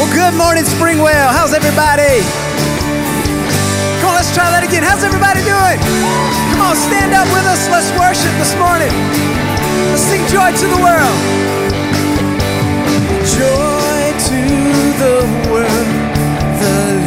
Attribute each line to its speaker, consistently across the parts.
Speaker 1: Well, good morning, Springwell. How's everybody? Come on, let's try that again. How's everybody doing? Come on, stand up with us. Let's worship this morning. Let's sing joy to the world. Joy to the world. The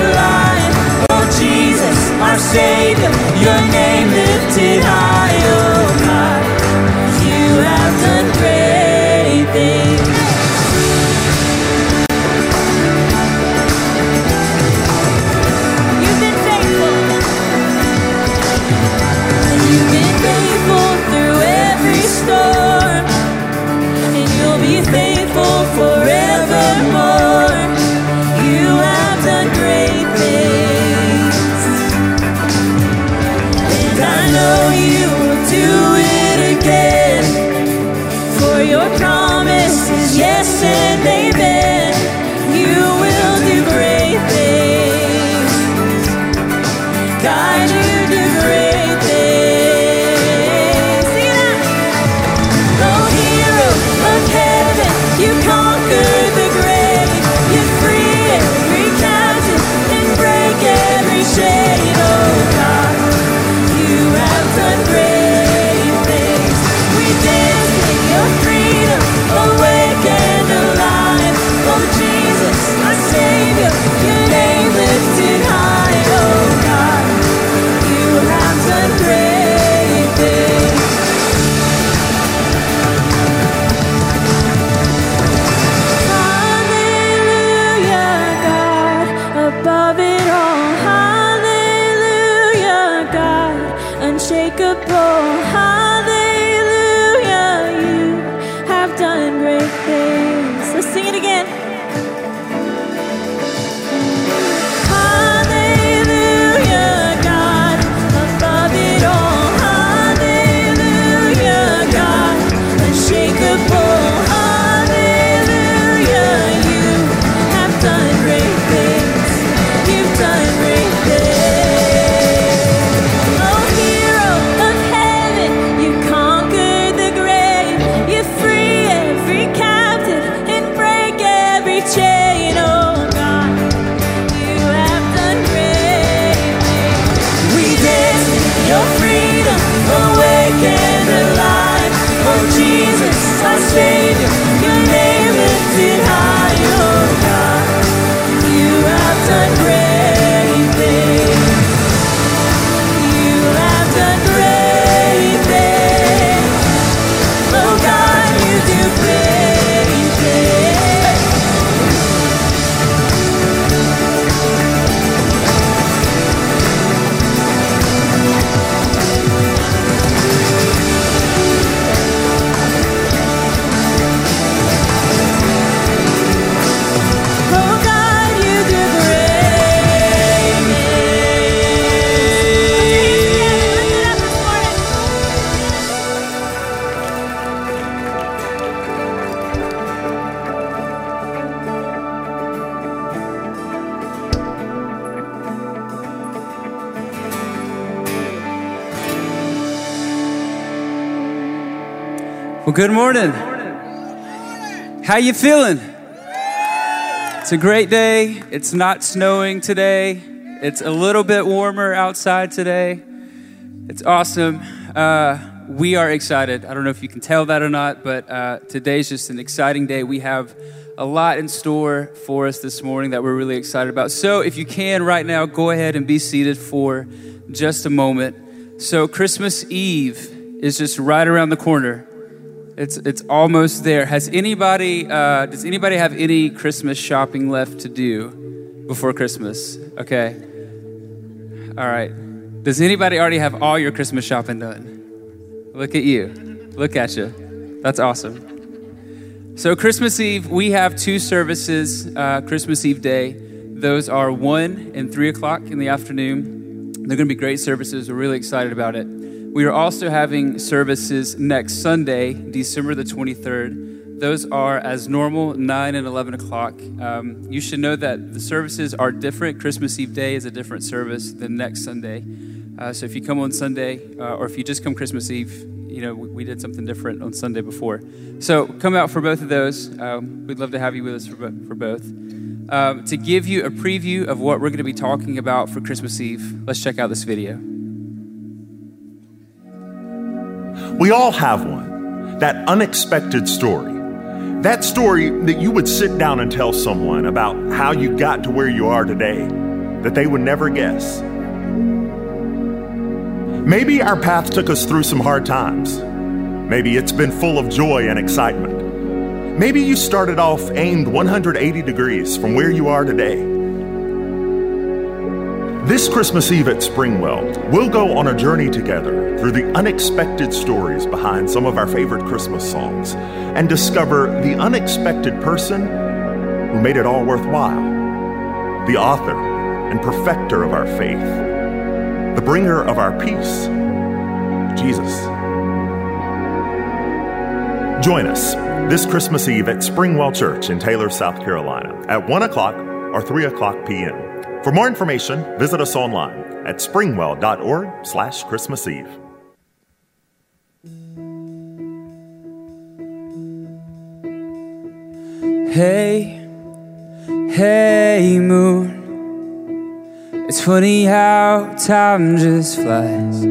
Speaker 2: alive. Oh Jesus, our Savior, your name. Unshakable. Oh,
Speaker 3: hallelujah, you have done great things.
Speaker 4: Well, good morning. How you feeling? It's a great day. It's not snowing today. It's a little bit warmer outside today. It's awesome. Uh, we are excited. I don't know if you can tell that or not, but uh, today's just an exciting day. We have a lot in store for us this morning that we're really excited about. So, if you can right now, go ahead and be seated for just a moment. So, Christmas Eve is just right around the corner. It's it's almost there. Has anybody uh, does anybody have any Christmas shopping left to do before Christmas? Okay. All right. Does anybody already have all your Christmas shopping done? Look at you. Look at you. That's awesome. So Christmas Eve, we have two services. Uh, Christmas Eve day. Those are one and three o'clock in the afternoon. They're going to be great services. We're really excited about it. We are also having services next Sunday, December the 23rd. Those are as normal, 9 and 11 o'clock. Um, you should know that the services are different. Christmas Eve day is a different service than next Sunday. Uh, so if you come on Sunday, uh, or if you just come Christmas Eve, you know, we, we did something different on Sunday before. So come out for both of those. Um, we'd love to have you with us for, for both. Um, to give you a preview of what we're going to be talking about for Christmas Eve, let's check out this video.
Speaker 5: We all have one. That unexpected story. That story that you would sit down and tell someone about how you got to where you are today that they would never guess. Maybe our path took us through some hard times. Maybe it's been full of joy and excitement. Maybe you started off aimed 180 degrees from where you are today. This Christmas Eve at Springwell, we'll go on a journey together through the unexpected stories behind some of our favorite Christmas songs and discover the unexpected person who made it all worthwhile. The author and perfecter of our faith, the bringer of our peace, Jesus. Join us this Christmas Eve at Springwell Church in Taylor, South Carolina at 1 o'clock or 3 o'clock p.m. For more information, visit us online at springwell.org slash Christmas Eve.
Speaker 4: Hey, hey, moon. It's funny how time just flies.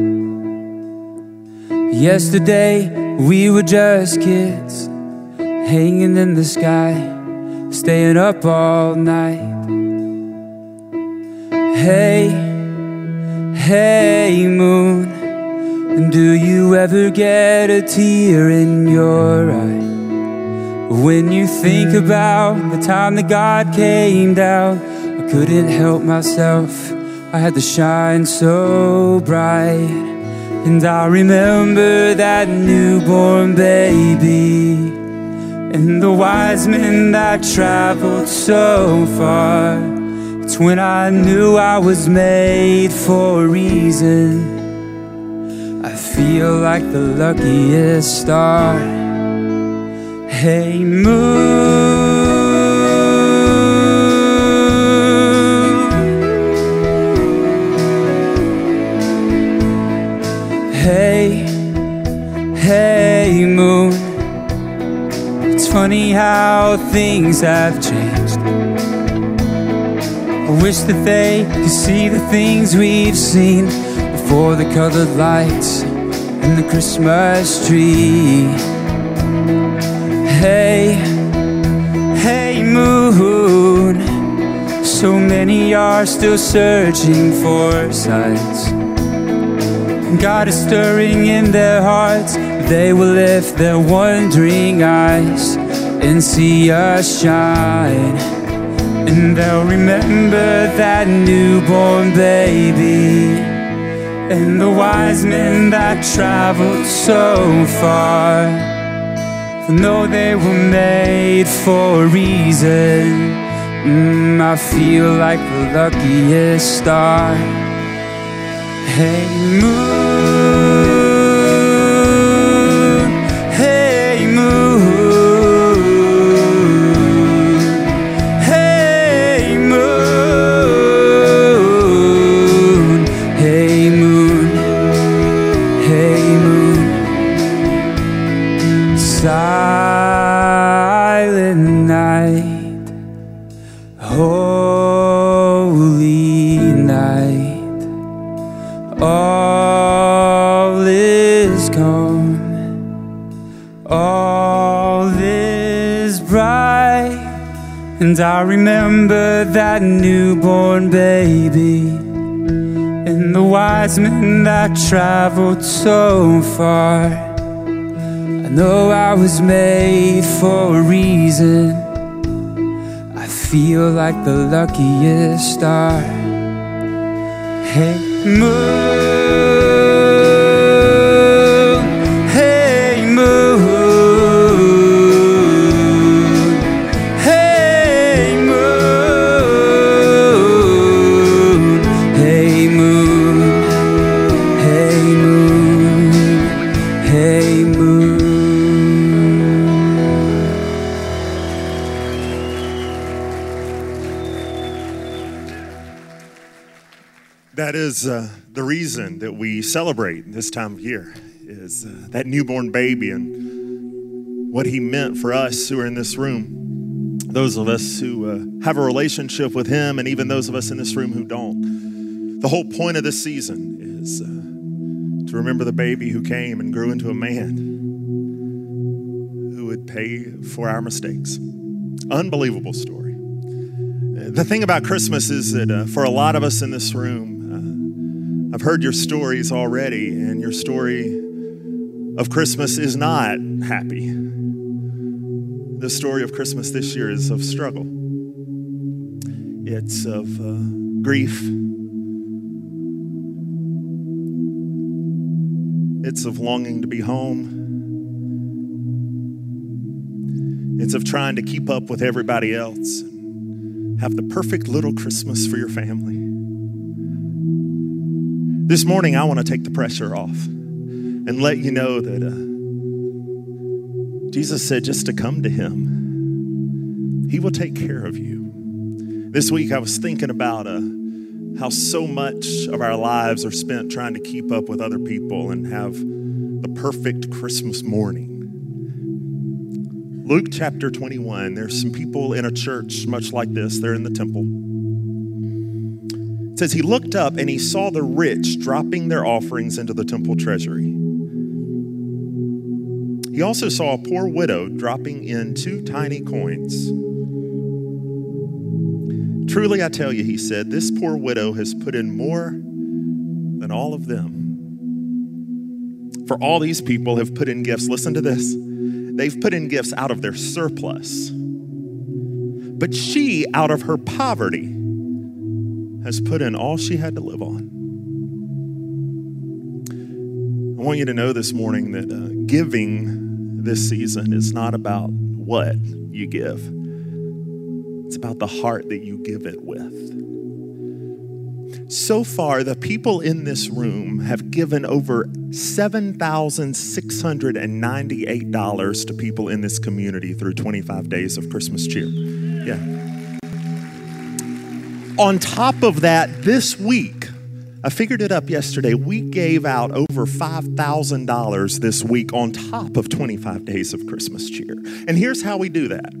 Speaker 4: Yesterday, we were just kids, hanging in the sky, staying up all night. Hey, hey, moon. Do you ever get a tear in your eye? When you think about the time that God came down, I couldn't help myself. I had to shine so bright. And I remember that newborn baby and the wise men that traveled so far. It's when I knew I was made for a reason. I feel like the luckiest star. Hey, moon. Hey, hey, moon. It's funny how things have changed. I wish that they could see the things we've seen before the colored lights and the Christmas tree. Hey, hey, moon. So many are still searching for signs. God is stirring in their hearts. They will lift their wondering eyes and see us shine. And they'll remember that newborn baby and the wise men that traveled so far. For know they were made for a reason. Mm, I feel like the luckiest star. Hey, moon. Traveled so far. I know I was made for a reason. I feel like the luckiest star. Hey, moon.
Speaker 5: Celebrate this time of year is uh, that newborn baby and what he meant for us who are in this room. Those of us who uh, have a relationship with him, and even those of us in this room who don't. The whole point of this season is uh, to remember the baby who came and grew into a man who would pay for our mistakes. Unbelievable story. Uh, The thing about Christmas is that uh, for a lot of us in this room, I've heard your stories already, and your story of Christmas is not happy. The story of Christmas this year is of struggle, it's of uh, grief, it's of longing to be home. It's of trying to keep up with everybody else and have the perfect little Christmas for your family. This morning, I want to take the pressure off and let you know that uh, Jesus said just to come to Him, He will take care of you. This week, I was thinking about uh, how so much of our lives are spent trying to keep up with other people and have the perfect Christmas morning. Luke chapter 21, there's some people in a church much like this, they're in the temple. It says, He looked up and he saw the rich dropping their offerings into the temple treasury. He also saw a poor widow dropping in two tiny coins. Truly, I tell you, he said, this poor widow has put in more than all of them. For all these people have put in gifts. Listen to this they've put in gifts out of their surplus. But she, out of her poverty, has put in all she had to live on. I want you to know this morning that uh, giving this season is not about what you give, it's about the heart that you give it with. So far, the people in this room have given over $7,698 to people in this community through 25 days of Christmas cheer. Yeah. On top of that, this week, I figured it up yesterday. We gave out over $5,000 this week on top of 25 days of Christmas cheer. And here's how we do that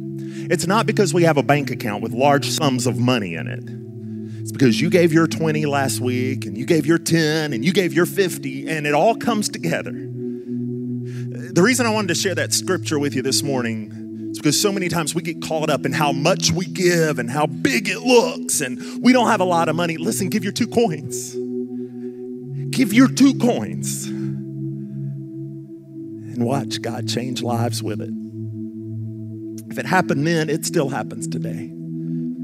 Speaker 5: it's not because we have a bank account with large sums of money in it. It's because you gave your 20 last week and you gave your 10 and you gave your 50 and it all comes together. The reason I wanted to share that scripture with you this morning is because so many times we get caught up in how much we give and how big it looks and we don't have a lot of money. Listen, give your two coins. Give your two coins and watch God change lives with it. If it happened then, it still happens today.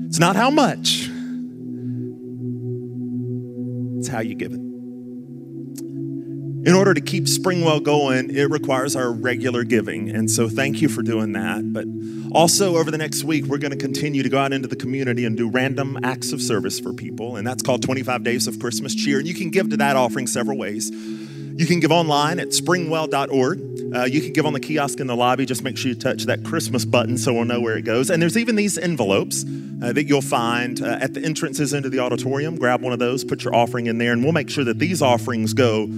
Speaker 5: It's not how much, it's how you give it. In order to keep Springwell going, it requires our regular giving. And so thank you for doing that. But also, over the next week, we're going to continue to go out into the community and do random acts of service for people. And that's called 25 Days of Christmas Cheer. And you can give to that offering several ways. You can give online at springwell.org. Uh, you can give on the kiosk in the lobby. Just make sure you touch that Christmas button so we'll know where it goes. And there's even these envelopes uh, that you'll find uh, at the entrances into the auditorium. Grab one of those, put your offering in there, and we'll make sure that these offerings go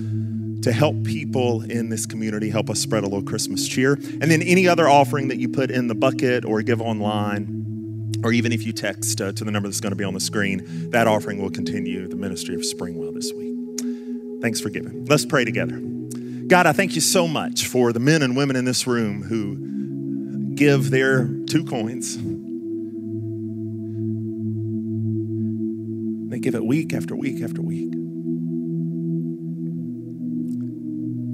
Speaker 5: to help people in this community, help us spread a little Christmas cheer. And then any other offering that you put in the bucket or give online, or even if you text uh, to the number that's going to be on the screen, that offering will continue the ministry of Springwell this week. Thanks for giving. Let's pray together. God, I thank you so much for the men and women in this room who give their two coins. They give it week after week after week.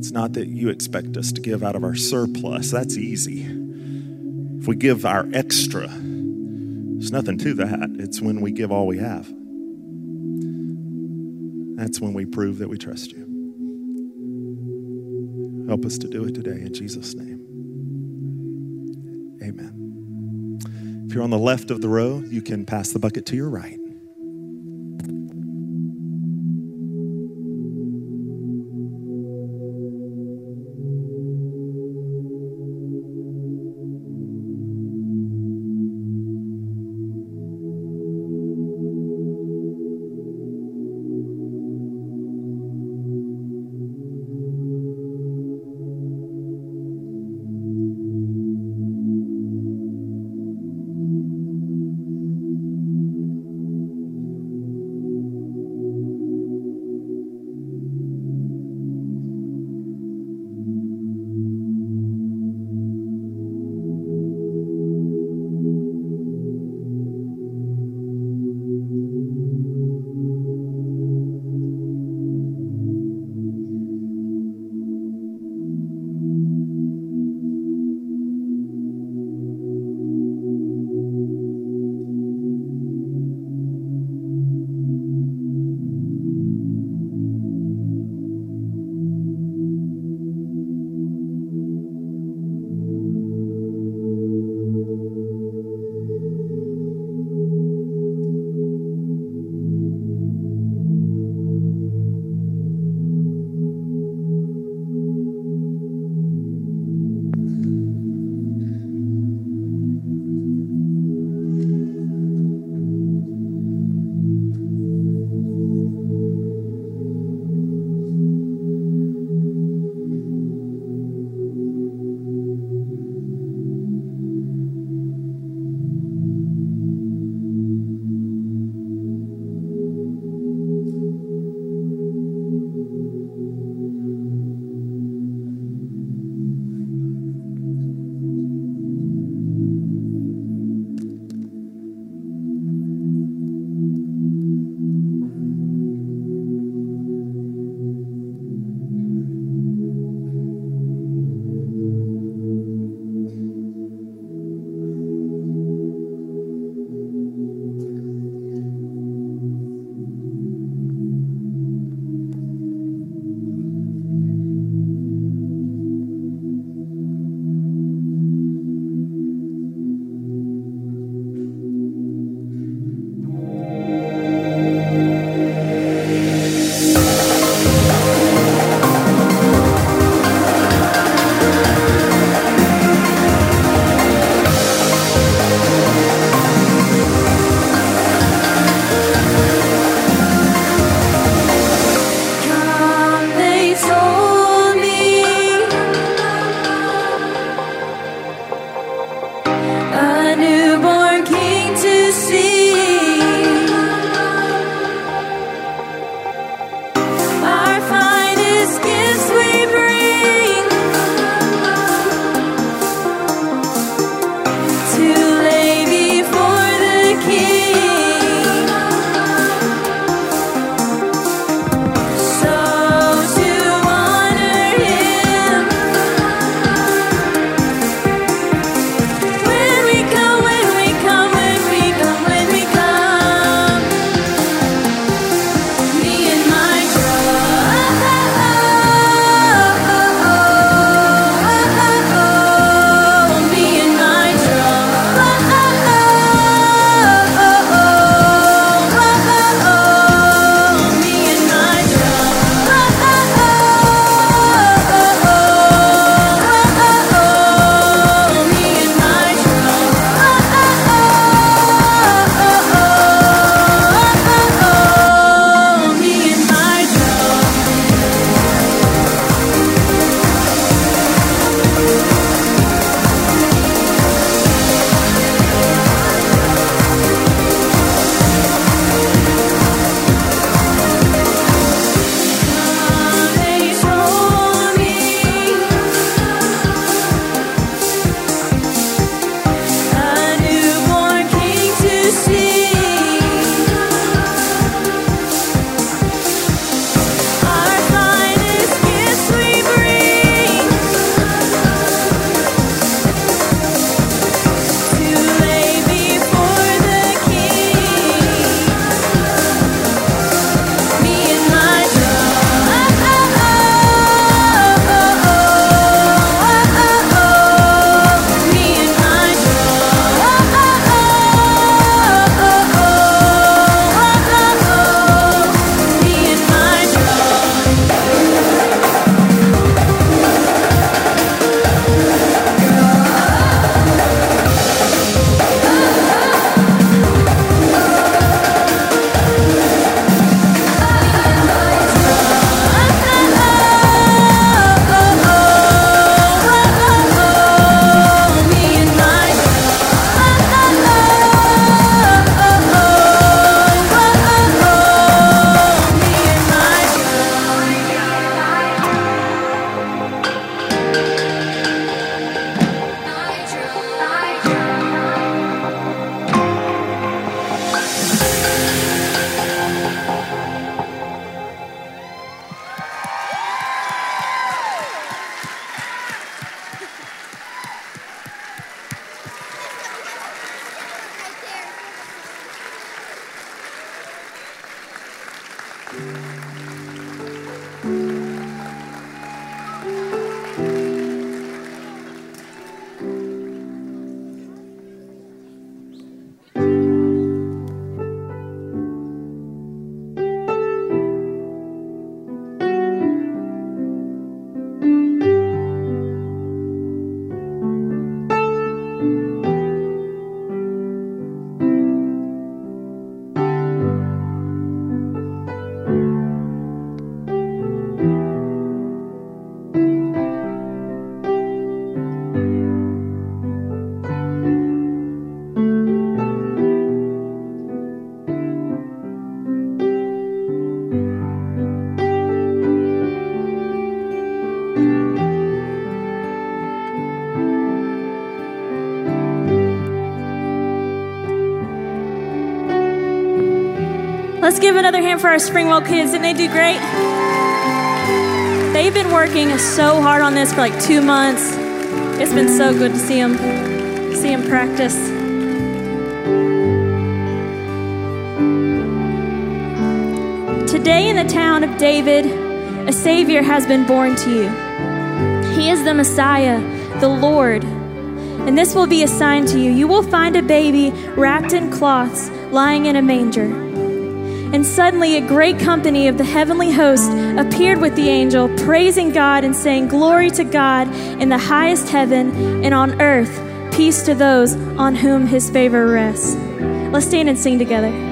Speaker 5: It's not that you expect us to give out of our surplus, that's easy. If we give our extra, there's nothing to that. It's when we give all we have. That's when we prove that we trust you. Help us to do it today in Jesus' name. Amen. If you're on the left of the row, you can pass the bucket to your right.
Speaker 2: Let's give another hand for our Springwell kids. Didn't they do great? They've been working so hard on this for like two months. It's been so good to see them, see them practice. Today in the town of David, a Savior has been born to you. He is the Messiah, the Lord. And this will be a sign to you. You will find a baby wrapped in cloths, lying in a manger. And suddenly, a great company of the heavenly host appeared with the angel, praising God and saying, Glory to God in the highest heaven, and on earth, peace to those on whom his favor rests. Let's stand and sing together.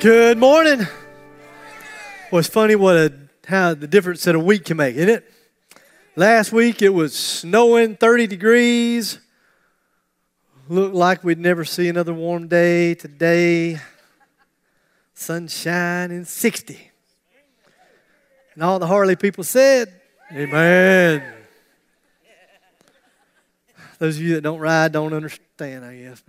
Speaker 6: Good morning. Well, it's funny what a how the difference that a week can make, isn't it? Last week it was snowing, 30 degrees. Looked like we'd never see another warm day. Today, sunshine and 60. And all the Harley people said, Amen. Those of you that don't ride don't understand, I guess.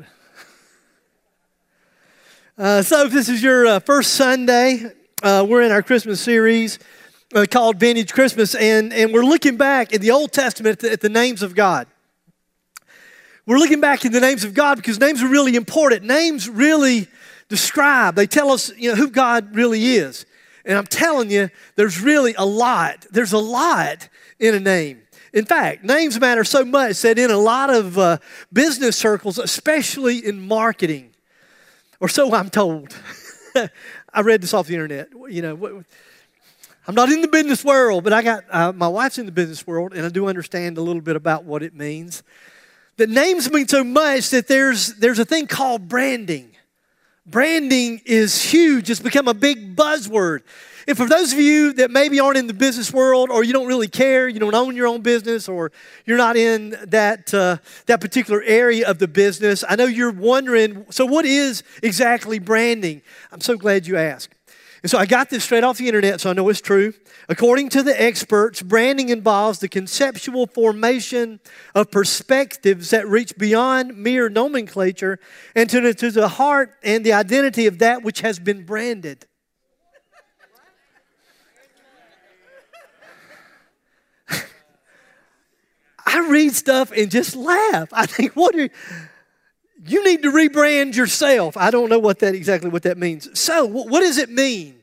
Speaker 6: Uh, so, if this is your uh, first Sunday, uh, we're in our Christmas series uh, called Vintage Christmas, and, and we're looking back in the Old Testament at the, at the names of God. We're looking back in the names of God because names are really important. Names really describe, they tell us you know, who God really is. And I'm telling you, there's really a lot. There's a lot in a name. In fact, names matter so much that in a lot of uh, business circles, especially in marketing, or so I'm told. I read this off the internet. You know, I'm not in the business world, but I got uh, my wife's in the business world, and I do understand a little bit about what it means. That names mean so much that there's there's a thing called branding. Branding is huge. It's become a big buzzword. And for those of you that maybe aren't in the business world or you don't really care, you don't own your own business or you're not in that, uh, that particular area of the business, I know you're wondering so, what is exactly branding? I'm so glad you asked. And so I got this straight off the internet, so I know it's true. According to the experts, branding involves the conceptual formation of perspectives that reach beyond mere nomenclature and to, to the heart and the identity of that which has been branded. I read stuff and just laugh. I think, what are you? You need to rebrand yourself. I don't know what that exactly what that means. So, what does it mean?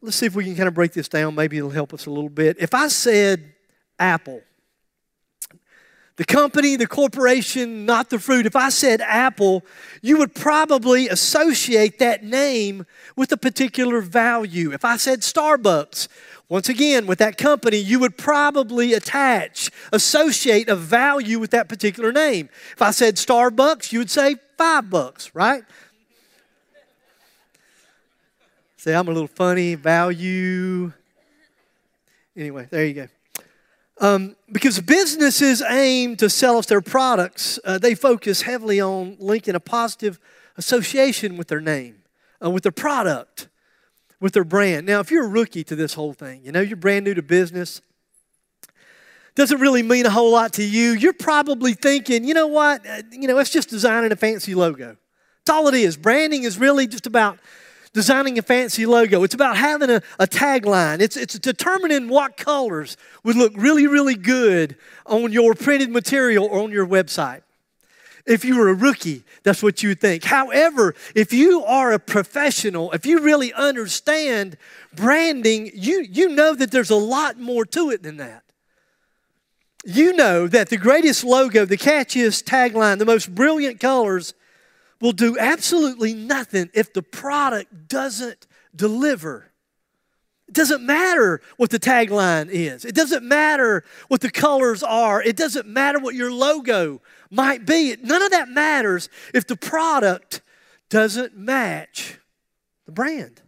Speaker 6: Let's see if we can kind of break this down. Maybe it'll help us a little bit. If I said Apple, the company, the corporation, not the fruit, if I said Apple, you would probably associate that name with a particular value. If I said Starbucks, once again, with that company, you would probably attach, associate a value with that particular name. If I said Starbucks, you would say five bucks, right? Say, I'm a little funny, value. Anyway, there you go. Um, because businesses aim to sell us their products, uh, they focus heavily on linking a positive association with their name, uh, with their product with their brand. Now, if you're a rookie to this whole thing, you know, you're brand new to business, doesn't really mean a whole lot to you. You're probably thinking, you know what, uh, you know, it's just designing a fancy logo. That's all it is. Branding is really just about designing a fancy logo. It's about having a, a tagline. It's, it's determining what colors would look really, really good on your printed material or on your website. If you were a rookie, that's what you would think. However, if you are a professional, if you really understand branding, you, you know that there's a lot more to it than that. You know that the greatest logo, the catchiest tagline, the most brilliant colors will do absolutely nothing if the product doesn't deliver. It doesn't matter what the tagline is. It doesn't matter what the colors are. It doesn't matter what your logo might be. None of that matters if the product doesn't match the brand.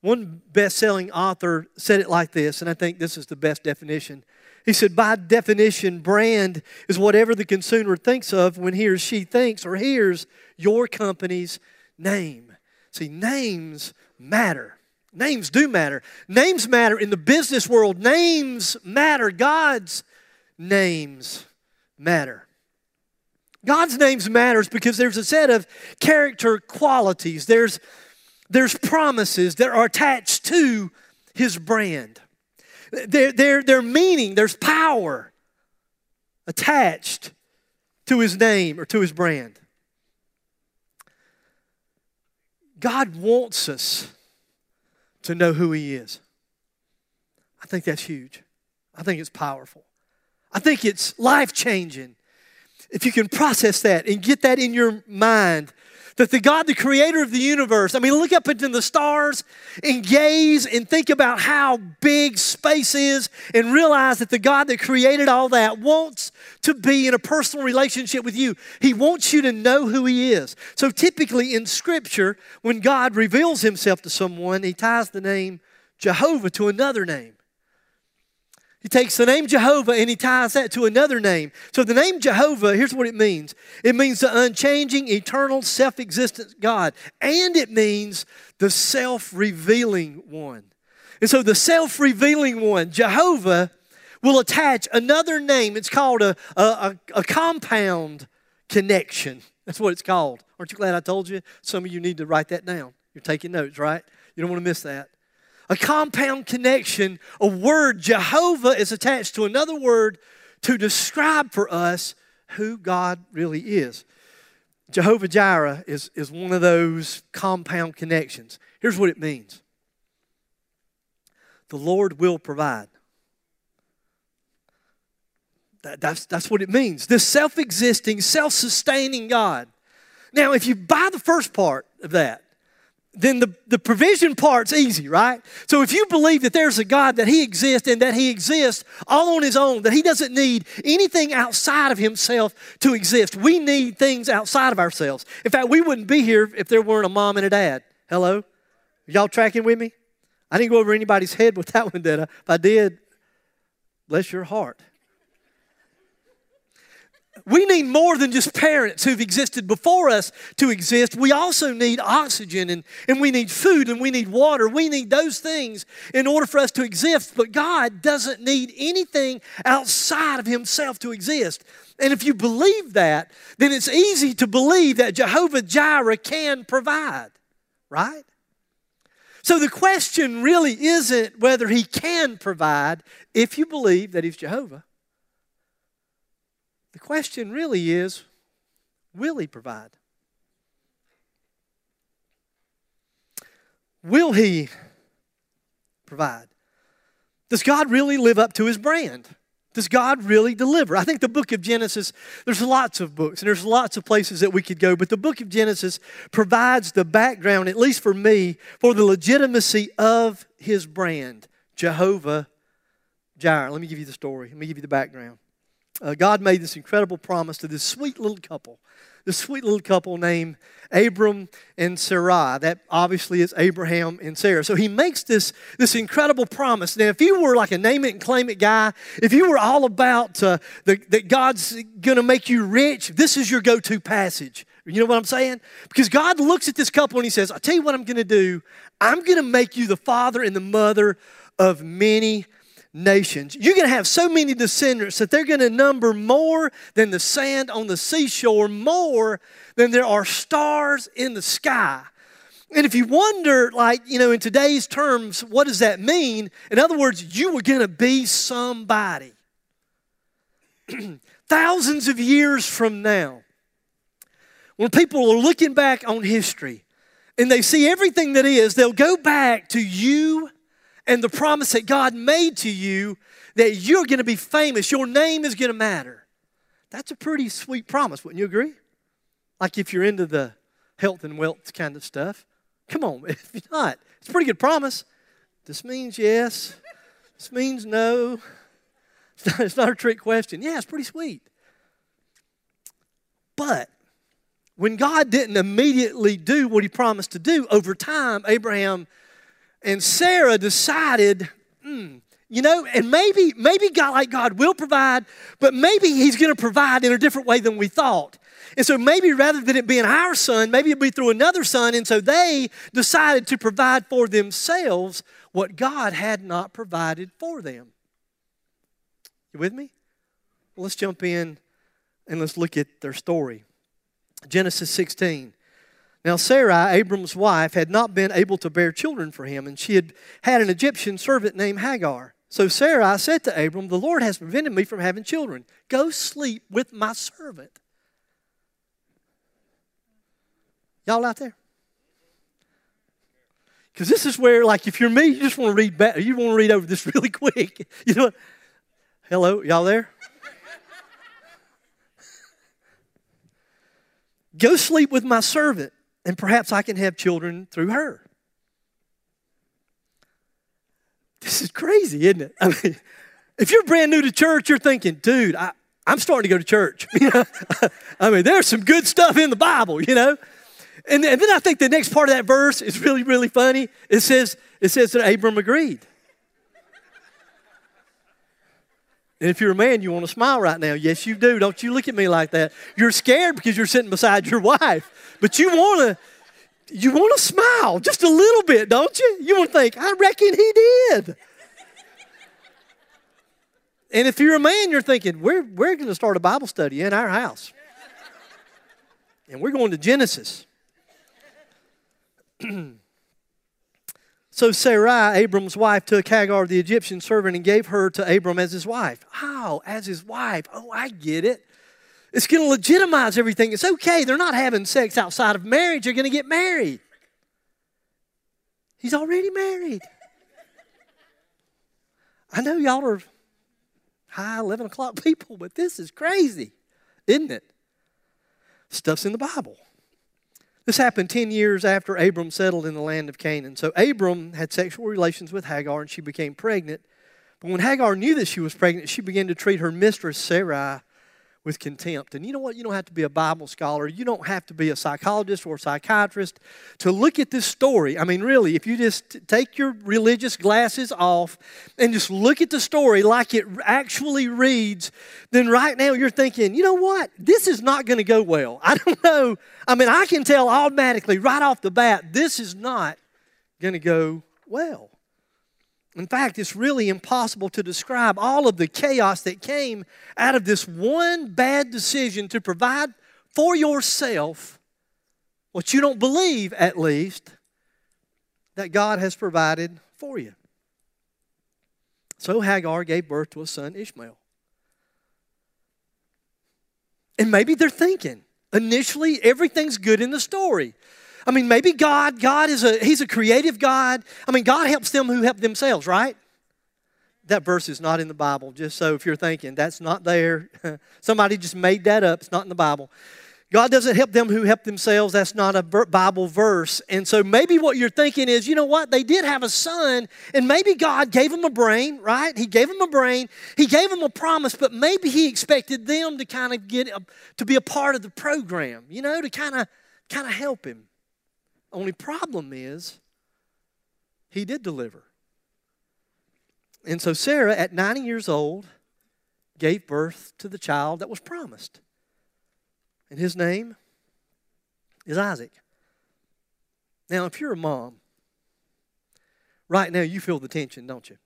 Speaker 6: One best selling author said it like this, and I think this is the best definition. He said, by definition, brand is whatever the consumer thinks of when he or she thinks or hears your company's name. See, names matter. Names do matter. Names matter in the business world. Names matter. God's names matter. God's names matters because there's a set of character qualities. There's, there's promises that are attached to his brand. Their, their, their meaning, there's power attached to his name or to his brand. God wants us to know who he is. I think that's huge. I think it's powerful. I think it's life changing if you can process that and get that in your mind, That the God, the creator of the universe, I mean, look up into the stars and gaze and think about how big space is and realize that the God that created all that wants to be in a personal relationship with you. He wants you to know who He is. So typically in Scripture, when God reveals Himself to someone, He ties the name Jehovah to another name. He takes the name Jehovah and he ties that to another name. So the name Jehovah, here's what it means it means the unchanging, eternal, self existent God, and it means the self revealing one. And so the self revealing one, Jehovah, will attach another name. It's called a, a, a, compound connection. That's what it's called. Aren't you glad I told you? Some of you need to write that down. You're taking notes, right? You don't want to miss that a compound connection. A word, Jehovah, is attached to another word to describe for us who God really is. Jehovah Jireh is, is one of those compound connections. Here's what it means the Lord will provide. That, that's, that's what it means. This self existing, self sustaining God. Now, if you buy the first part of that, then the, the provision part's easy, right? So if you believe that there's a God, that He exists and that He exists all on His own, that He doesn't need anything outside of Himself to exist, we need things outside of ourselves. In fact, we wouldn't be here if there weren't a mom and a dad. Hello? Y'all tracking with me? I didn't go over anybody's head with that one, did I? If I did, bless your heart. We need more than just parents who've existed before us to exist. We also need oxygen and, and we need food and we need water. We need those things in order for us to exist. But God doesn't need anything outside of Himself to exist. And if you believe that, then it's easy to believe that Jehovah Jireh can provide, right? So the question really isn't whether He can provide if you believe that He's Jehovah. The question really is will He provide? Will He provide? Does God really live up to His brand? Does God really deliver? I think the book of Genesis, there's lots of books and there's lots of places that we could go, but the book of Genesis provides the background, at least for me, for the legitimacy of his brand, Jehovah Jireh. Let me give you the story. Let me give you the background uh, God made this incredible promise to this sweet little couple, this sweet little couple named Abram and Sarai. That obviously is Abraham and Sarah. So he makes this, this incredible promise. Now, if you were like a name it and claim it guy, if you were all about uh, the, that God's going to make you rich, this is your go to passage. You know what I'm saying? Because God looks at this couple and he says, I'll tell you what I'm going to do. I'm going to make you the father and the mother of many nations. You're going to have so many descendants that they're going to number more than the sand on the seashore, more than there are stars in the sky. And if you wonder, like, you know, in today's terms, what does that mean? In other words, you were going to be somebody. Thousands of years from now, when people are looking back on history and they see everything that is, they'll go back to you and the promise that God made to you that you're going to be famous, your name is going to matter. That's a pretty sweet promise, wouldn't you agree? Like if you're into the health and wealth kind of stuff. Come on, if you're not, it's a pretty good promise. This means yes, this means no. It's not, it's not a trick question. Yeah, it's pretty sweet. But when God didn't immediately do what he promised to do, over time, Abraham and Sarah decided, mm, you know, and maybe, maybe God, like God will provide, but maybe He's going to provide in a different way than we thought. And so maybe rather than it being our son, maybe it'd be through another son. And so they decided to provide for themselves what God had not provided for them. You with me? Well, let's jump in and let's look at their story. Genesis 16. Now, Sarai, Abram's wife, had not been able to bear children for him, and she had had an Egyptian servant named Hagar. So Sarai said to Abram, The Lord has prevented me from having children. Go sleep with my servant. Y'all out there? Because this is where, like, if you're me, you just want to read back, you want to read over this really quick. You know, what? hello, y'all there? Go sleep with my servant and perhaps I can have children through her. This is crazy, isn't it? I mean, if you're brand new to church, you're thinking, dude, I, I'm starting to go to church. I mean, there's some good stuff in the Bible, you know? And, and then I think the next part of that verse is really, really funny. It says, it says that Abram agreed. And if you're a man, you want to smile right now. Yes, you do. Don't you look at me like that. You're scared because you're sitting beside your wife. But you want to you want to smile just a little bit, don't you? You want to think, I reckon he did. and if you're a man, you're thinking, we're, we're going to start a Bible study in our house. and we're going to Genesis. so Sarai, Abram's wife, took Hagar, the Egyptian servant, and gave her to Abram as his wife. How? As his wife. Oh, I get it. It's going to legitimize everything. It's okay. They're not having sex outside of marriage. They're going to get married. He's already married. I know y'all are high 11 o'clock people, but this is crazy, isn't it? Stuff's in the Bible. This happened 10 years after Abram settled in the land of Canaan. So Abram had sexual relations with Hagar and she became pregnant. But when Hagar knew that she was pregnant, she began to treat her mistress Sarai with contempt. And you know what? You don't have to be a Bible scholar. You don't have to be a psychologist or a psychiatrist to look at this story. I mean, really, if you just take your religious glasses off and just look at the story like it actually reads, then right now you're thinking, you know what? This is not going to go well. I don't know. I mean, I can tell automatically right off the bat, this is not going to go well. In fact, it's really impossible to describe all of the chaos that came out of this one bad decision to provide for yourself what you don't believe, at least, that God has provided for you. So Hagar gave birth to a son, Ishmael. And maybe they're thinking, initially, everything's good in the story. I mean, maybe God, God is a, he's a creative God. I mean, God helps them who help themselves, right? That verse is not in the Bible, just so if you're thinking that's not there, somebody just made that up. It's not in the Bible. God doesn't help them who help themselves. That's not a Bible verse. And so maybe what you're thinking is, you know what? They did have a son, and maybe God gave him a brain, right? He gave him a brain. He gave him a promise, but maybe he expected them to kind of get a, to be a part of the program, you know, to kind of kind of help him. Only problem is, he did deliver. And so Sarah, at 90 years old, gave birth to the child that was promised. And his name is Isaac. Now, if you're a mom, right now you feel the tension, don't you?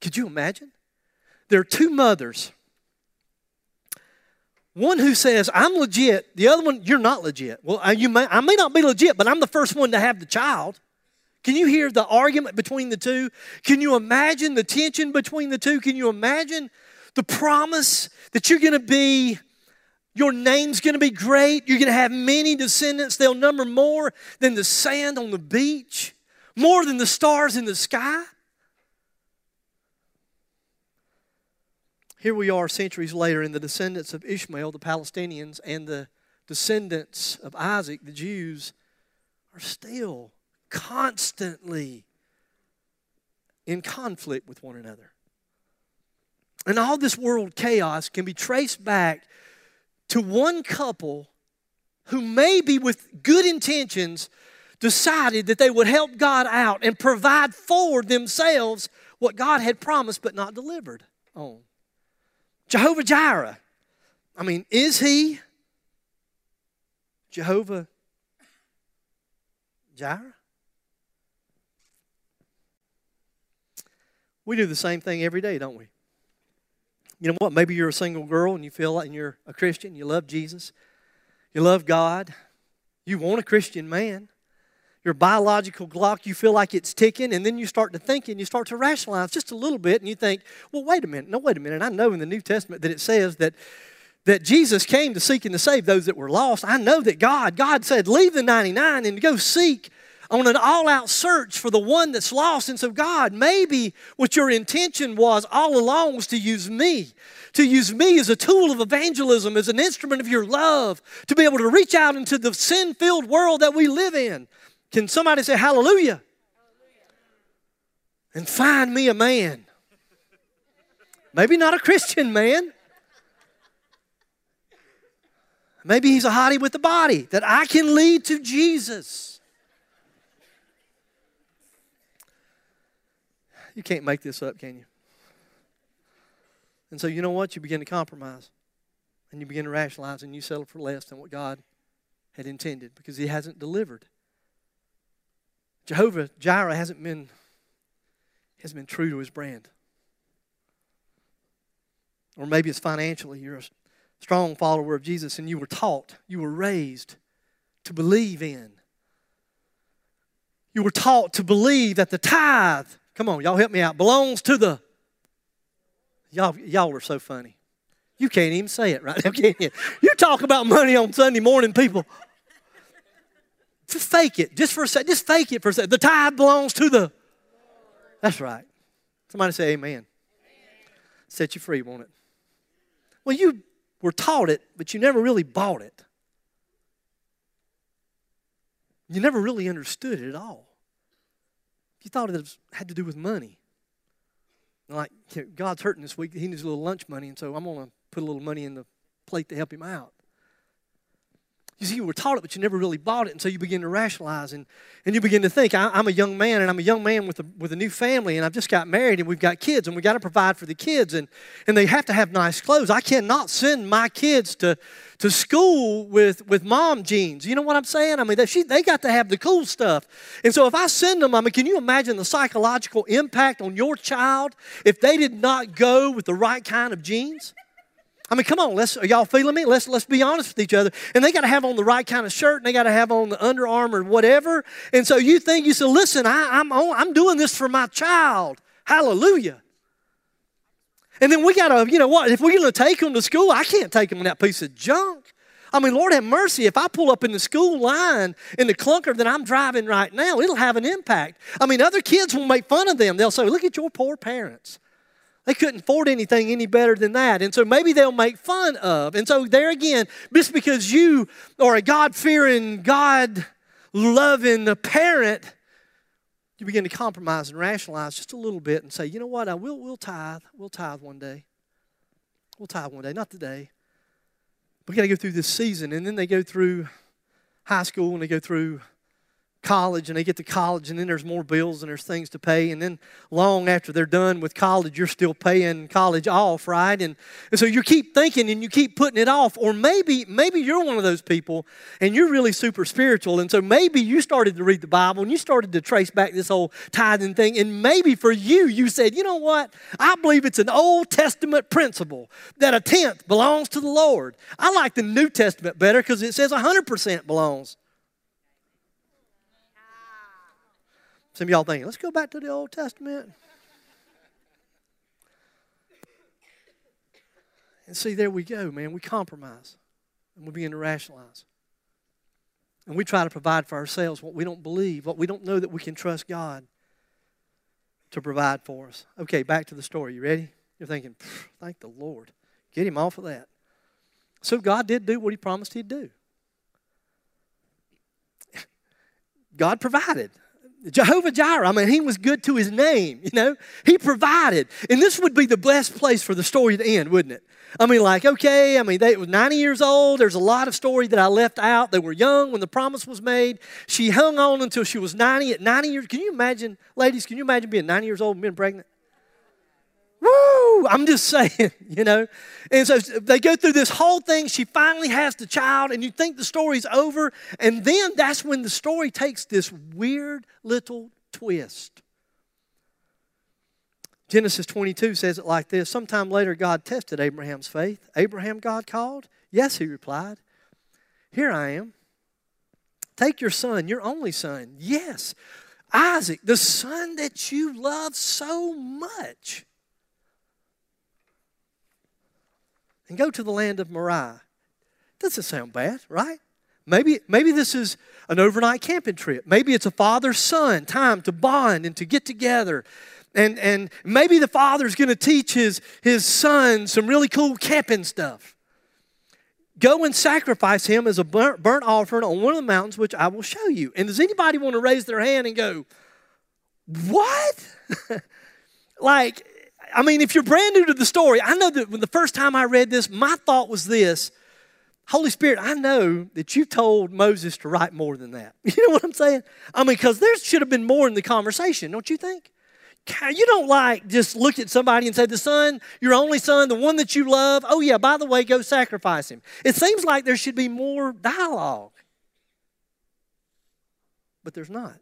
Speaker 6: Could you imagine? There are two mothers one who says, I'm legit, the other one, you're not legit. Well, uh, you may, I may not be legit, but I'm the first one to have the child. Can you hear the argument between the two? Can you imagine the tension between the two? Can you imagine the promise that you're going to be, your name's going to be great, you're going to have many descendants, they'll number more than the sand on the beach, more than the stars in the sky? Here we are centuries later, and the descendants of Ishmael, the Palestinians, and the descendants of Isaac, the Jews, are still constantly in conflict with one another. And all this world chaos can be traced back to one couple who, maybe with good intentions, decided that they would help God out and provide for themselves what God had promised but not delivered on. Jehovah Jireh. I mean, is he Jehovah Jireh? We do the same thing every day, don't we? You know what? Maybe you're a single girl and you feel like you're a Christian, you love Jesus, you love God, you want a Christian man your biological clock, you feel like it's ticking, and then you start to think and you start to rationalize just a little bit, and you think, well, wait a minute, no, wait a minute. I know in the New Testament that it says that that Jesus came to seek and to save those that were lost. I know that God, God said, leave the 99 and go seek on an all out search for the one that's lost. And so, God, maybe what your intention was all along was to use me, to use me as a tool of evangelism, as an instrument of your love, to be able to reach out into the sin filled world that we live in. Can somebody say hallelujah? And find me a man. Maybe not a Christian man. Maybe he's a hottie with the body that I can lead to Jesus. You can't make this up, can you? And so, you know what? You begin to compromise and you begin to rationalize and you settle for less than what God had intended because He hasn't delivered. Jehovah Jireh hasn't been, hasn't been true to His brand. Or maybe it's financially. You're a strong follower of Jesus and you were taught, you were raised to believe in. You were taught to believe that the tithe, come on, y'all help me out, belongs to the. Y'all, y'all are so funny. You can't even say it right now, can you? You talk about money on Sunday morning, people. Just fake it, just for a second. Just fake it for a second. The tithe belongs to the. That's right. Somebody say amen. amen. Set you free, won't it? Well, you were taught it, but you never really bought it. You never really understood it at all. You thought it had to do with money. Like, God's hurting this week. He needs a little lunch money, and so I'm going to put a little money in the plate to help him out. You see, you were taught it, but you never really bought it. And so you begin to rationalize and, and you begin to think, I, am a young man and I'm a young man with a, with a new family and I've just got married and we've got kids and we've got to provide for the kids and, and they have to have nice clothes. I cannot send my kids to, to school with, with mom jeans. You know what I'm saying? I mean, they, she, they got to have the cool stuff. And so if I send them, I mean, can you imagine the psychological impact on your child if they did not go with the right kind of jeans? I mean, come on, let's are y'all feeling me? Let's let's be honest with each other. And they got to have on the right kind of shirt, and they got to have on the Under Armour, whatever. And so you think you say, listen, I, I'm I'm doing this for my child. Hallelujah. And then we got to, you know what? If we're going to take them to school, I can't take them in that piece of junk. I mean, Lord have mercy. If I pull up in the school line in the clunker that I'm driving right now, it'll have an impact. I mean, other kids will make fun of them. They'll say, Look at your poor parents. They couldn't afford anything any better than that. And so maybe they'll make fun of. And so, there again, just because you are a God fearing, God loving parent, you begin to compromise and rationalize just a little bit and say, you know what, I will we'll tithe. We'll tithe one day. We'll tithe one day, not today. We got to go through this season. And then they go through high school and they go through college and they get to college and then there's more bills and there's things to pay and then long after they're done with college you're still paying college off right? And, and so you keep thinking and you keep putting it off or maybe maybe you're one of those people and you're really super spiritual and so maybe you started to read the bible and you started to trace back this whole tithing thing and maybe for you you said you know what? I believe it's an old testament principle that a tenth belongs to the lord. I like the new testament better because it says 100% belongs Some of y'all thinking, let's go back to the Old Testament. And see, there we go, man. We compromise and we begin to rationalize. And we try to provide for ourselves what we don't believe, what we don't know that we can trust God to provide for us. Okay, back to the story. You ready? You're thinking, thank the Lord. Get him off of that. So God did do what he promised he'd do. God provided. Jehovah Jireh, I mean, he was good to his name, you know? He provided. And this would be the best place for the story to end, wouldn't it? I mean, like, okay, I mean, they was 90 years old. There's a lot of story that I left out. They were young when the promise was made. She hung on until she was 90. At 90 years, can you imagine, ladies, can you imagine being 90 years old and being pregnant? I'm just saying, you know. And so they go through this whole thing. She finally has the child, and you think the story's over. And then that's when the story takes this weird little twist. Genesis 22 says it like this Sometime later, God tested Abraham's faith. Abraham, God called? Yes, he replied. Here I am. Take your son, your only son. Yes, Isaac, the son that you love so much. And go to the land of Moriah. Doesn't sound bad, right? Maybe, maybe this is an overnight camping trip. Maybe it's a father son time to bond and to get together. And, and maybe the father's going to teach his, his son some really cool camping stuff. Go and sacrifice him as a burnt, burnt offering on one of the mountains, which I will show you. And does anybody want to raise their hand and go, What? like, I mean, if you're brand new to the story, I know that when the first time I read this, my thought was this Holy Spirit, I know that you told Moses to write more than that. You know what I'm saying? I mean, because there should have been more in the conversation, don't you think? You don't like just look at somebody and say, the son, your only son, the one that you love, oh yeah, by the way, go sacrifice him. It seems like there should be more dialogue. But there's not.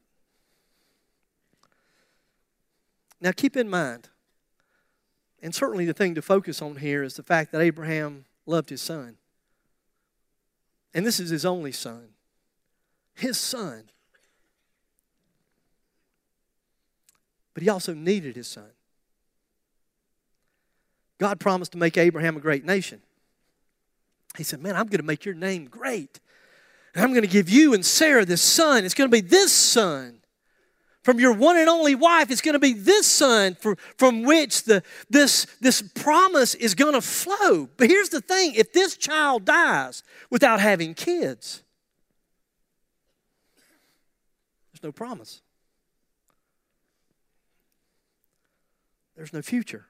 Speaker 6: Now keep in mind, and certainly the thing to focus on here is the fact that Abraham loved his son. And this is his only son. His son. But he also needed his son. God promised to make Abraham a great nation. He said, Man, I'm going to make your name great. And I'm going to give you and Sarah this son. It's going to be this son. From your one and only wife, it's going to be this son for, from which the, this, this promise is going to flow. But here's the thing if this child dies without having kids, there's no promise. there's no future.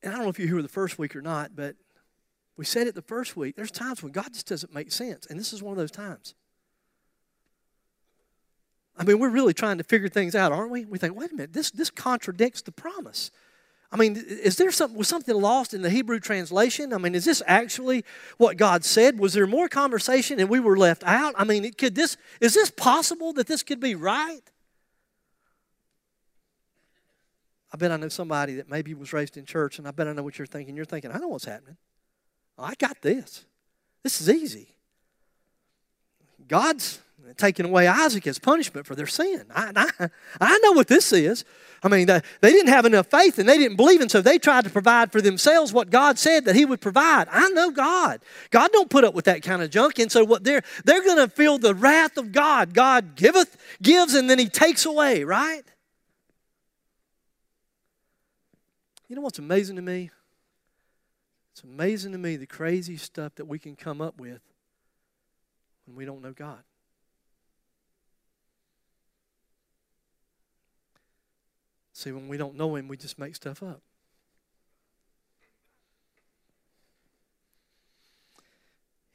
Speaker 6: And I don't know if you were the first week or not, but we said it the first week. There's times when God just doesn't make sense, and this is one of those times. I mean, we're really trying to figure things out, aren't we? We think, wait a minute, this, this contradicts the promise. I mean, is there something was something lost in the Hebrew translation? I mean, is this actually what God said? Was there more conversation and we were left out? I mean, could this is this possible that this could be right? I bet I know somebody that maybe was raised in church, and I bet I know what you're thinking. You're thinking, I know what's happening. I got this. This is easy. God's taking away Isaac as punishment for their sin. I, I, I know what this is. I mean, they, they didn't have enough faith and they didn't believe, and so they tried to provide for themselves what God said that He would provide. I know God. God don't put up with that kind of junk, and so what they're they're going to feel the wrath of God. God giveth, gives, and then He takes away. Right? You know what's amazing to me? It's amazing to me the crazy stuff that we can come up with when we don't know God. See, when we don't know Him, we just make stuff up.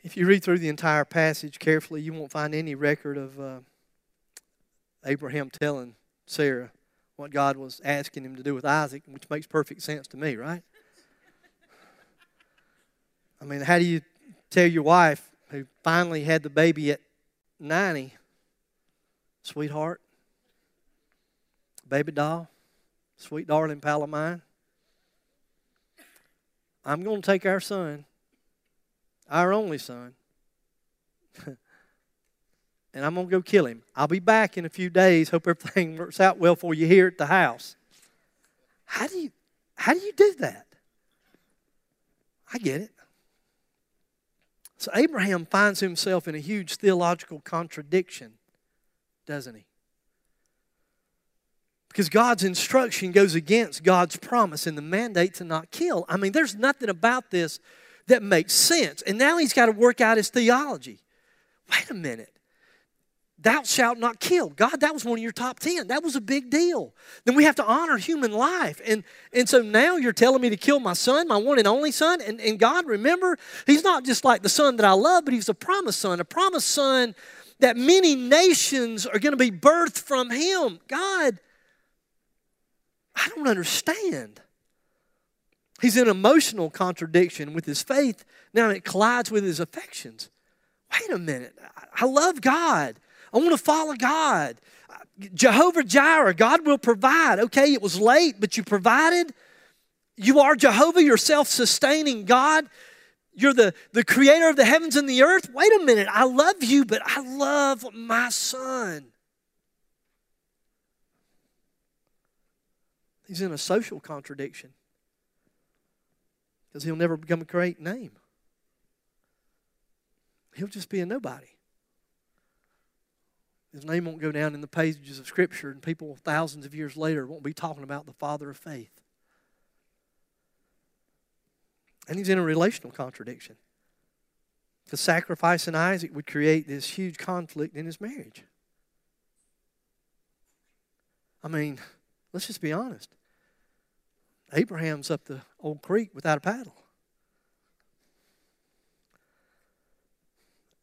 Speaker 6: If you read through the entire passage carefully, you won't find any record of uh, Abraham telling Sarah, what God was asking him to do with Isaac, which makes perfect sense to me, right? I mean, how do you tell your wife who finally had the baby at 90, sweetheart, baby doll, sweet darling pal of mine, I'm going to take our son, our only son, and I'm going to go kill him. I'll be back in a few days. Hope everything works out well for you here at the house. How do you how do you do that? I get it. So Abraham finds himself in a huge theological contradiction, doesn't he? Because God's instruction goes against God's promise and the mandate to not kill. I mean, there's nothing about this that makes sense. And now he's got to work out his theology. Wait a minute. Thou shalt not kill. God, that was one of your top 10. That was a big deal. Then we have to honor human life. And, and so now you're telling me to kill my son, my one and only son. And, and God, remember, he's not just like the son that I love, but he's a promised son, a promised son that many nations are going to be birthed from him. God, I don't understand. He's in emotional contradiction with his faith. Now it collides with his affections. Wait a minute. I love God. I want to follow God. Jehovah Jireh, God will provide. Okay, it was late, but you provided. You are Jehovah, you're self sustaining God. You're the, the creator of the heavens and the earth. Wait a minute, I love you, but I love my son. He's in a social contradiction because he'll never become a great name. he'll just be a nobody. His name won't go down in the pages of Scripture, and people thousands of years later won't be talking about the father of faith. And he's in a relational contradiction. Because sacrificing Isaac would create this huge conflict in his marriage. I mean, let's just be honest. Abraham's up the old creek without a paddle.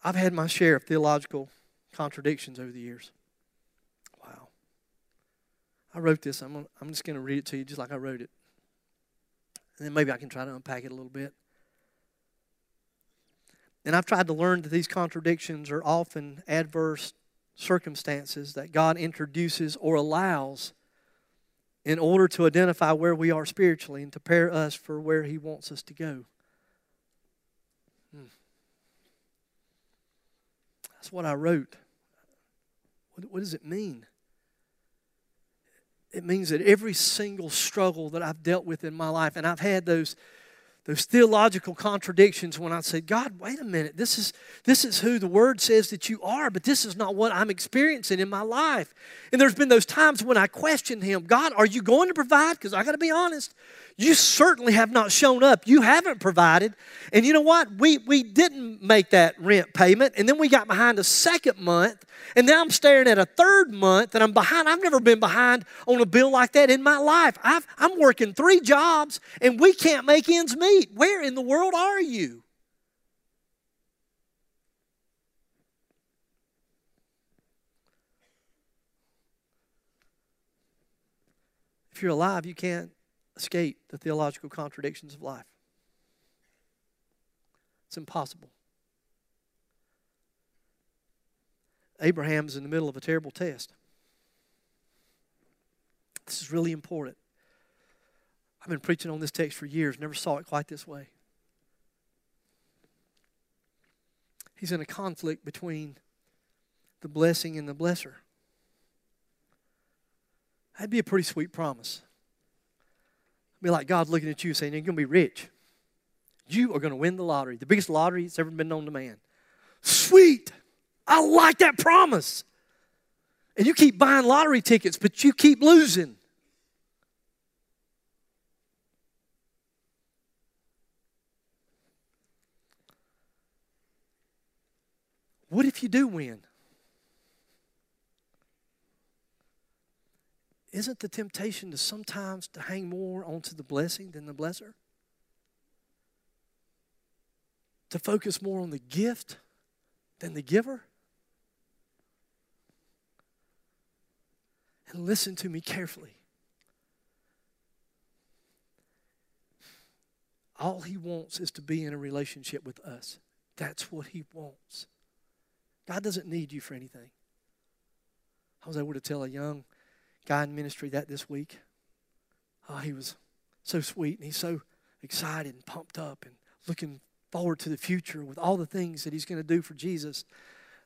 Speaker 6: I've had my share of theological contradictions over the years. Wow. I wrote this. I'm, gonna, I'm just going to read it to you just like I wrote it. And then maybe I can try to unpack it a little bit. And I've tried to learn that these contradictions are often adverse circumstances that God introduces or allows in order to identify where we are spiritually and to prepare us for where He wants us to go. Hmm. That's what I wrote. What, what does it mean? It means that every single struggle that I've dealt with in my life, and I've had those those theological contradictions when I said, God, wait a minute, this is, this is who the Word says that you are, but this is not what I'm experiencing in my life. And there's been those times when I questioned Him, God, are you going to provide? Because I got to be honest, you certainly have not shown up. You haven't provided. And you know what? We, we didn't make that rent payment. And then we got behind a second month. And now I'm staring at a third month and I'm behind. I've never been behind on a bill like that in my life. I've, I'm working three jobs and we can't make ends meet. Where in the world are you? If you're alive, you can't escape the theological contradictions of life. It's impossible. Abraham's in the middle of a terrible test. This is really important. I've been preaching on this text for years, never saw it quite this way. He's in a conflict between the blessing and the blesser. That'd be a pretty sweet promise be like God looking at you saying, You're going to be rich. You are going to win the lottery, the biggest lottery that's ever been known to man. Sweet. I like that promise. And you keep buying lottery tickets, but you keep losing. What if you do win? Isn't the temptation to sometimes to hang more onto the blessing than the blesser? To focus more on the gift than the giver? And listen to me carefully. All he wants is to be in a relationship with us. That's what he wants. God doesn't need you for anything. I was able to tell a young guy in ministry that this week. Oh, he was so sweet and he's so excited and pumped up and looking forward to the future with all the things that he's going to do for Jesus.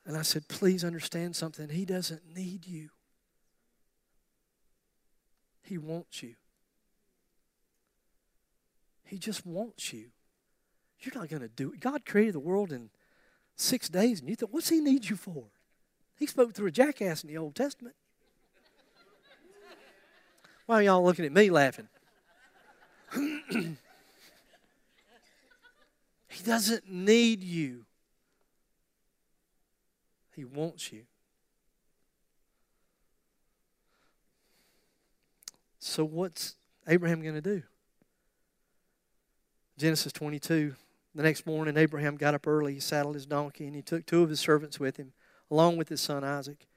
Speaker 6: And I said, please understand something. He doesn't need you, he wants you. He just wants you. You're not going to do it. God created the world in six days, and you thought, what's He need you for? He spoke through a jackass in the Old Testament. Why are y'all looking at me laughing? he doesn't need you, He wants you. So, what's Abraham going to do? Genesis 22. The next morning, Abraham got up early. He saddled his donkey and he took two of his servants with him, along with his son Isaac.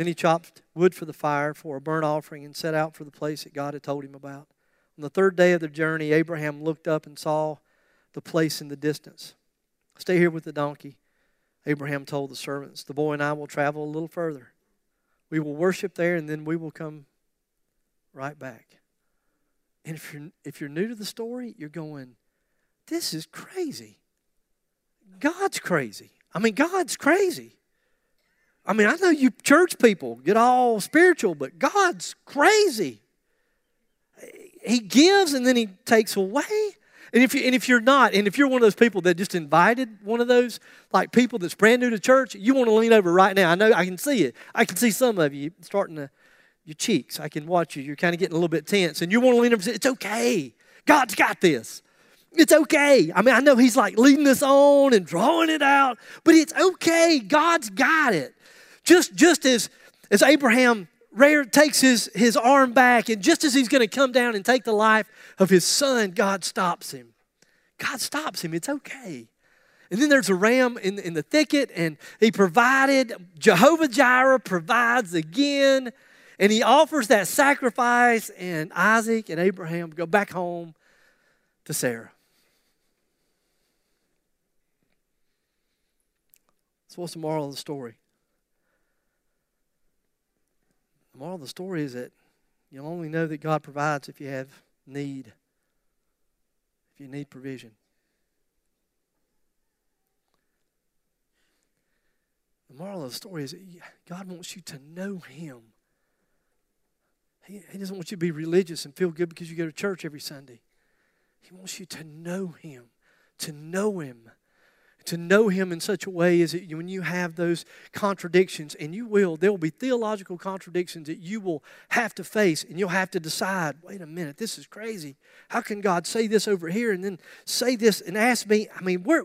Speaker 6: Then he chopped wood for the fire for a burnt offering and set out for the place that God had told him about. On the third day of the journey, Abraham looked up and saw the place in the distance. Stay here with the donkey, Abraham told the servants. The boy and I will travel a little further. We will worship there and then we will come right back. And if you're, if you're new to the story, you're going, this is crazy. God's crazy. I mean, God's crazy. I mean, I know you church people get all spiritual, but God's crazy. He gives and then He takes away. And if, you, and if you're not, and if you're one of those people that just invited one of those, like people that's brand new to church, you want to lean over right now. I know I can see it. I can see some of you starting to, your cheeks. I can watch you. You're kind of getting a little bit tense. And you want to lean over and say, It's okay. God's got this. It's okay. I mean, I know He's like leading us on and drawing it out, but it's okay. God's got it. Just, just as, as Abraham takes his, his arm back, and just as he's going to come down and take the life of his son, God stops him. God stops him. It's okay. And then there's a ram in, in the thicket, and he provided. Jehovah Jireh provides again, and he offers that sacrifice, and Isaac and Abraham go back home to Sarah. So, what's the moral of the story? The moral of the story is that you'll only know that God provides if you have need, if you need provision. The moral of the story is that God wants you to know Him. He, he doesn't want you to be religious and feel good because you go to church every Sunday. He wants you to know Him, to know Him to know Him in such a way is that when you have those contradictions, and you will, there will be theological contradictions that you will have to face, and you'll have to decide wait a minute, this is crazy. How can God say this over here and then say this and ask me? I mean, where,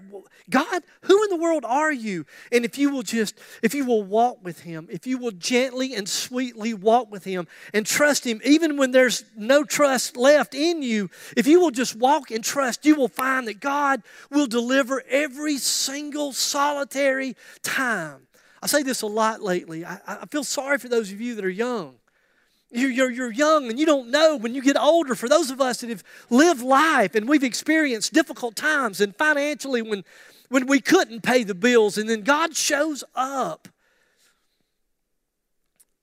Speaker 6: God, who in the world are you? And if you will just, if you will walk with Him, if you will gently and sweetly walk with Him and trust Him, even when there's no trust left in you, if you will just walk and trust, you will find that God will deliver every single solitary time. I say this a lot lately. I, I feel sorry for those of you that are young. You're, you're, young and you don't know when you get older. For those of us that have lived life and we've experienced difficult times and financially when, when we couldn't pay the bills, and then God shows up.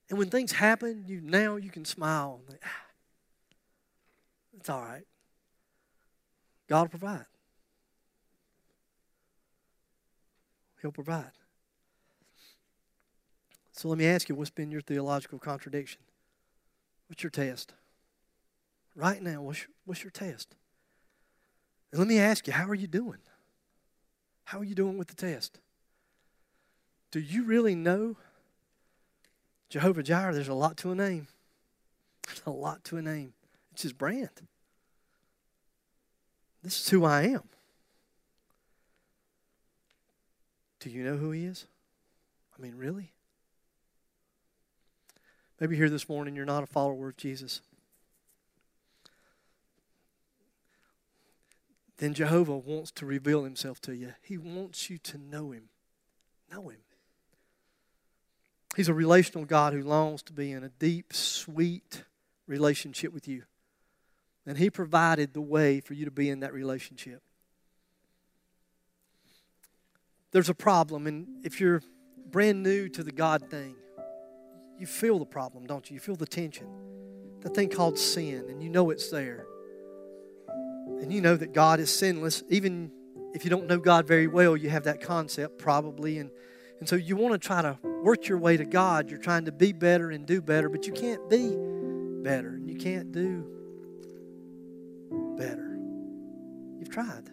Speaker 6: And when things happen, you now you can smile. Ah, it's all right. God will provide. He'll provide. So let me ask you what's been your theological contradiction? What's your test? Right now, what's your, what's your test? And let me ask you, how are you doing? How are you doing with the test? Do you really know Jehovah Jireh? There's a lot to a name. There's a lot to a name. It's his brand. This is who I am. Do you know who he is? I mean, really? Maybe here this morning you're not a follower of Jesus. Then Jehovah wants to reveal himself to you. He wants you to know him. Know him. He's a relational God who longs to be in a deep, sweet relationship with you. And he provided the way for you to be in that relationship there's a problem. And if you're brand new to the God thing, you feel the problem, don't you? You feel the tension. The thing called sin, and you know it's there. And you know that God is sinless. Even if you don't know God very well, you have that concept probably. And, and so you want to try to work your way to God. You're trying to be better and do better, but you can't be better and you can't do better. You've tried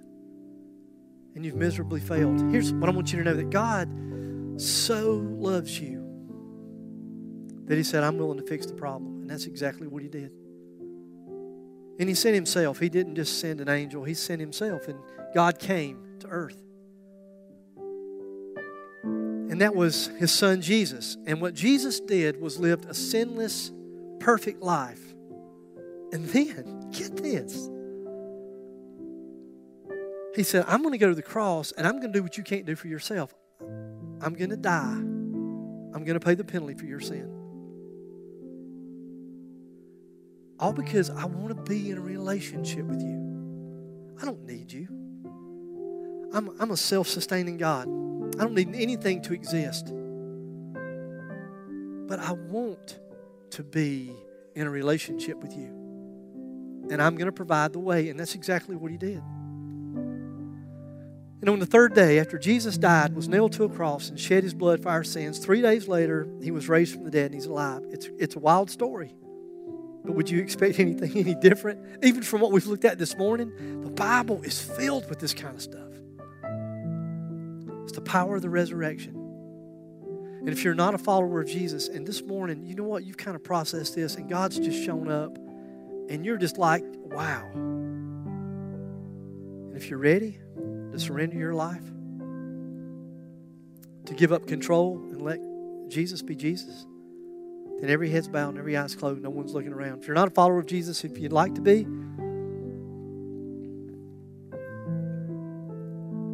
Speaker 6: and you've miserably failed. Here's what I want you to know that God so loves you that He said, I'm willing to fix the problem. And that's exactly what He did. And He sent Himself. He didn't just send an angel, He sent Himself. And God came to earth. And that was His Son Jesus. And what Jesus did was lived a sinless, perfect life. And then, get this he said, I'm going to go to the cross and I'm going to do what you can't do for yourself. I'm going to die. I'm going to pay the penalty for your sin. All because I want to be in a relationship with you. I don't need you. I'm, I'm a self sustaining God. I don't need anything to exist. But I want to be in a relationship with you. And I'm going to provide the way. And that's exactly what He did. And on the third day, after Jesus died, was nailed to a cross, and shed his blood for our sins, three days later, he was raised from the dead and he's alive. It's, it's a wild story. But would you expect anything any different? Even from what we've looked at this morning, the Bible is filled with this kind of stuff. It's the power of the resurrection. And if you're not a follower of Jesus, and this morning, you know what? You've kind of processed this, and God's just shown up, and you're just like, wow. And if you're ready to surrender your life, to give up control and let Jesus be Jesus, then every head's bowed and every eye's closed, no one's looking around. If you're not a follower of Jesus, if you'd like to be,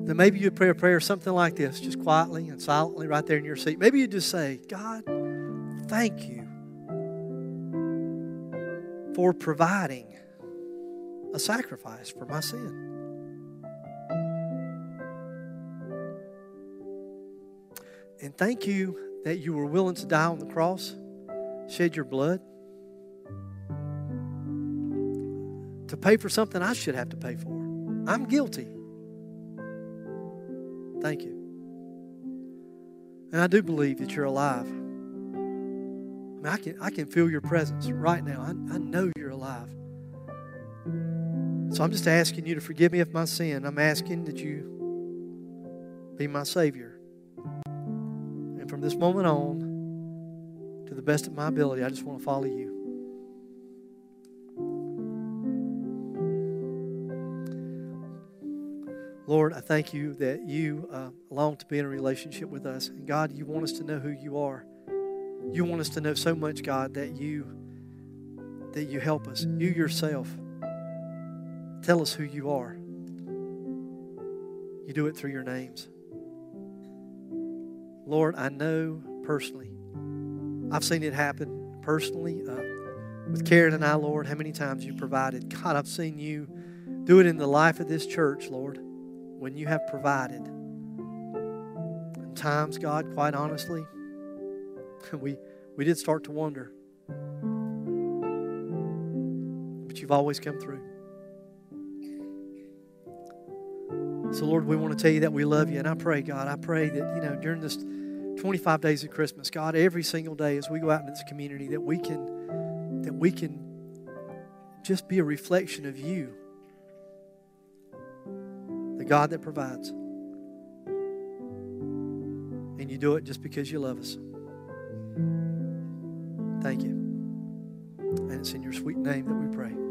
Speaker 6: then maybe you'd pray a prayer something like this, just quietly and silently right there in your seat. Maybe you just say, God, thank you for providing a sacrifice for my sin. And thank you that you were willing to die on the cross, shed your blood to pay for something I should have to pay for. I'm guilty. Thank you. And I do believe that you're alive. I mean, I can, I can feel your presence right now. I, I know you're alive. So I'm just asking you to forgive me of my sin. I'm asking that you be my Savior. And from this moment on, to the best of my ability, I just want to follow you. Lord, I thank you that you uh, long to be in a relationship with us. And God, you want us to know who you are. You want us to know so much, God, that you that you help us. You yourself tell us who you are. You do it through your names. Lord, I know personally. I've seen it happen personally uh, with Karen and I, Lord, how many times you provided. God, I've seen you do it in the life of this church, Lord when you have provided. And times, God, quite honestly, we, we did start to wonder. But you've always come through. So, Lord, we want to tell you that we love you. And I pray, God, I pray that, you know, during this 25 days of Christmas, God, every single day as we go out into this community, that we can, that we can just be a reflection of you the God that provides. And you do it just because you love us. Thank you. And it's in your sweet name that we pray.